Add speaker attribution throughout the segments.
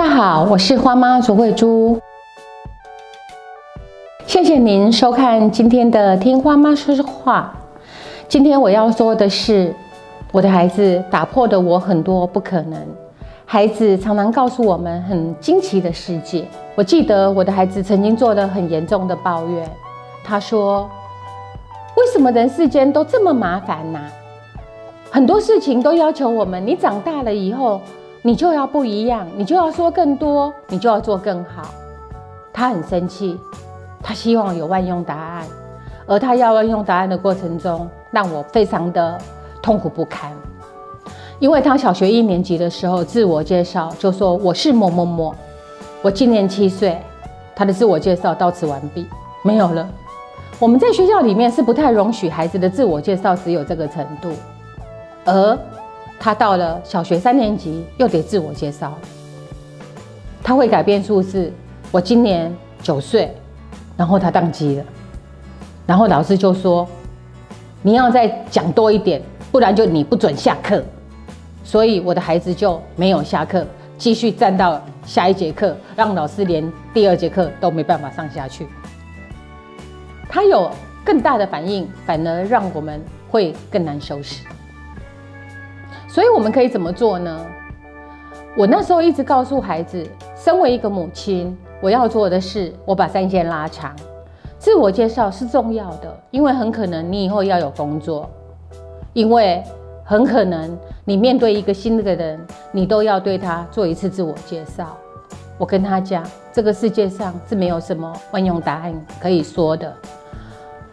Speaker 1: 大家好，我是花妈卓慧珠。谢谢您收看今天的《听花妈说说话》。今天我要说的是，我的孩子打破的我很多不可能。孩子常常告诉我们很惊奇的世界。我记得我的孩子曾经做了很严重的抱怨，他说：“为什么人世间都这么麻烦呢？很多事情都要求我们，你长大了以后，你就要不一样，你就要说更多，你就要做更好。”他很生气，他希望有万用答案，而他要万用答案的过程中，让我非常的痛苦不堪。因为他小学一年级的时候，自我介绍就说我是某某某，我今年七岁。他的自我介绍到此完毕，没有了。我们在学校里面是不太容许孩子的自我介绍只有这个程度，而他到了小学三年级又得自我介绍，他会改变数字。我今年九岁，然后他宕机了，然后老师就说你要再讲多一点，不然就你不准下课。所以我的孩子就没有下课，继续站到下一节课，让老师连第二节课都没办法上下去。他有更大的反应，反而让我们会更难收拾。所以我们可以怎么做呢？我那时候一直告诉孩子，身为一个母亲，我要做的是，我把战线拉长。自我介绍是重要的，因为很可能你以后要有工作，因为。很可能你面对一个新的人，你都要对他做一次自我介绍。我跟他讲，这个世界上是没有什么万用答案可以说的。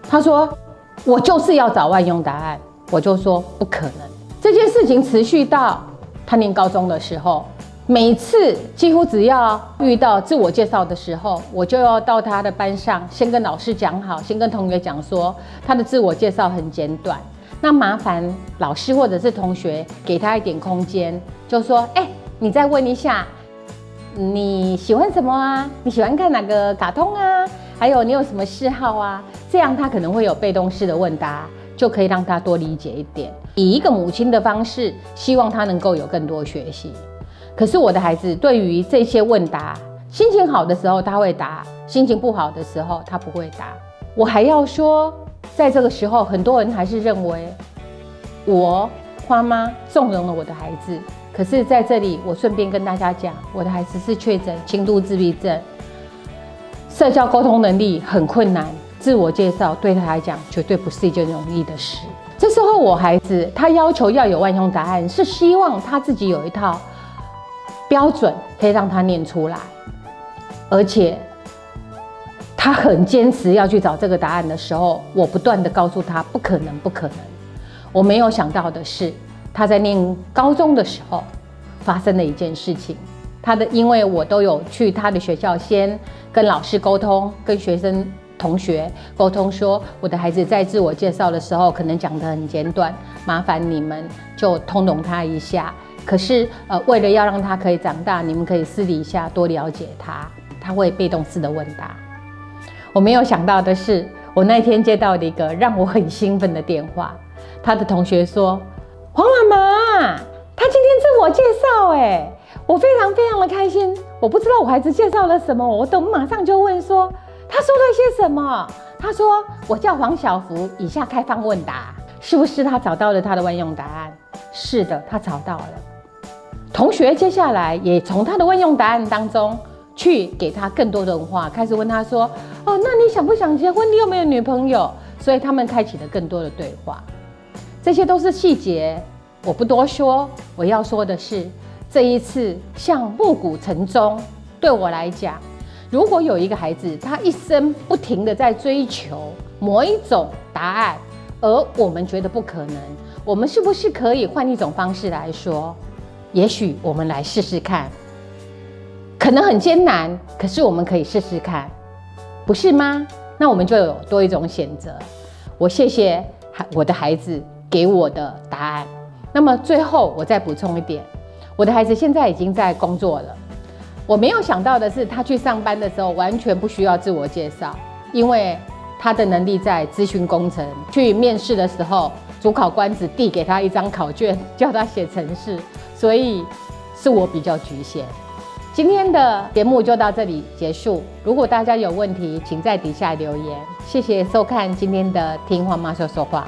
Speaker 1: 他说，我就是要找万用答案。我就说不可能。这件事情持续到他念高中的时候，每次几乎只要遇到自我介绍的时候，我就要到他的班上，先跟老师讲好，先跟同学讲说，他的自我介绍很简短。那麻烦老师或者是同学给他一点空间，就说：“哎，你再问一下，你喜欢什么啊？你喜欢看哪个卡通啊？还有你有什么嗜好啊？这样他可能会有被动式的问答，就可以让他多理解一点。以一个母亲的方式，希望他能够有更多学习。可是我的孩子对于这些问答，心情好的时候他会答，心情不好的时候他不会答。我还要说。”在这个时候，很多人还是认为我花妈纵容了我的孩子。可是，在这里，我顺便跟大家讲，我的孩子是确诊轻度自闭症，社交沟通能力很困难，自我介绍对他来讲绝对不是一件容易的事。这时候，我孩子他要求要有万用答案，是希望他自己有一套标准可以让他念出来，而且。他很坚持要去找这个答案的时候，我不断的告诉他不可能，不可能。我没有想到的是，他在念高中的时候发生了一件事情。他的，因为我都有去他的学校，先跟老师沟通，跟学生同学沟通，说我的孩子在自我介绍的时候可能讲得很简短，麻烦你们就通融他一下。可是，呃，为了要让他可以长大，你们可以私底下多了解他，他会被动式的问答。我没有想到的是，我那天接到了一个让我很兴奋的电话。他的同学说：“黄妈妈，他今天自我介绍，哎，我非常非常的开心。我不知道我孩子介绍了什么，我等马上就问说，他说了些什么？他说我叫黄小福，以下开放问答，是不是他找到了他的万用答案？是的，他找到了。同学接下来也从他的万用答案当中。”去给他更多的文化，开始问他说：“哦，那你想不想结婚？你有没有女朋友？”所以他们开启了更多的对话。这些都是细节，我不多说。我要说的是，这一次像暮鼓晨钟，对我来讲，如果有一个孩子，他一生不停的在追求某一种答案，而我们觉得不可能，我们是不是可以换一种方式来说？也许我们来试试看。可能很艰难，可是我们可以试试看，不是吗？那我们就有多一种选择。我谢谢孩我的孩子给我的答案。那么最后我再补充一点，我的孩子现在已经在工作了。我没有想到的是，他去上班的时候完全不需要自我介绍，因为他的能力在咨询工程。去面试的时候，主考官只递给他一张考卷，叫他写程式，所以是我比较局限。今天的节目就到这里结束。如果大家有问题，请在底下留言。谢谢收看今天的《听黄妈说说话》。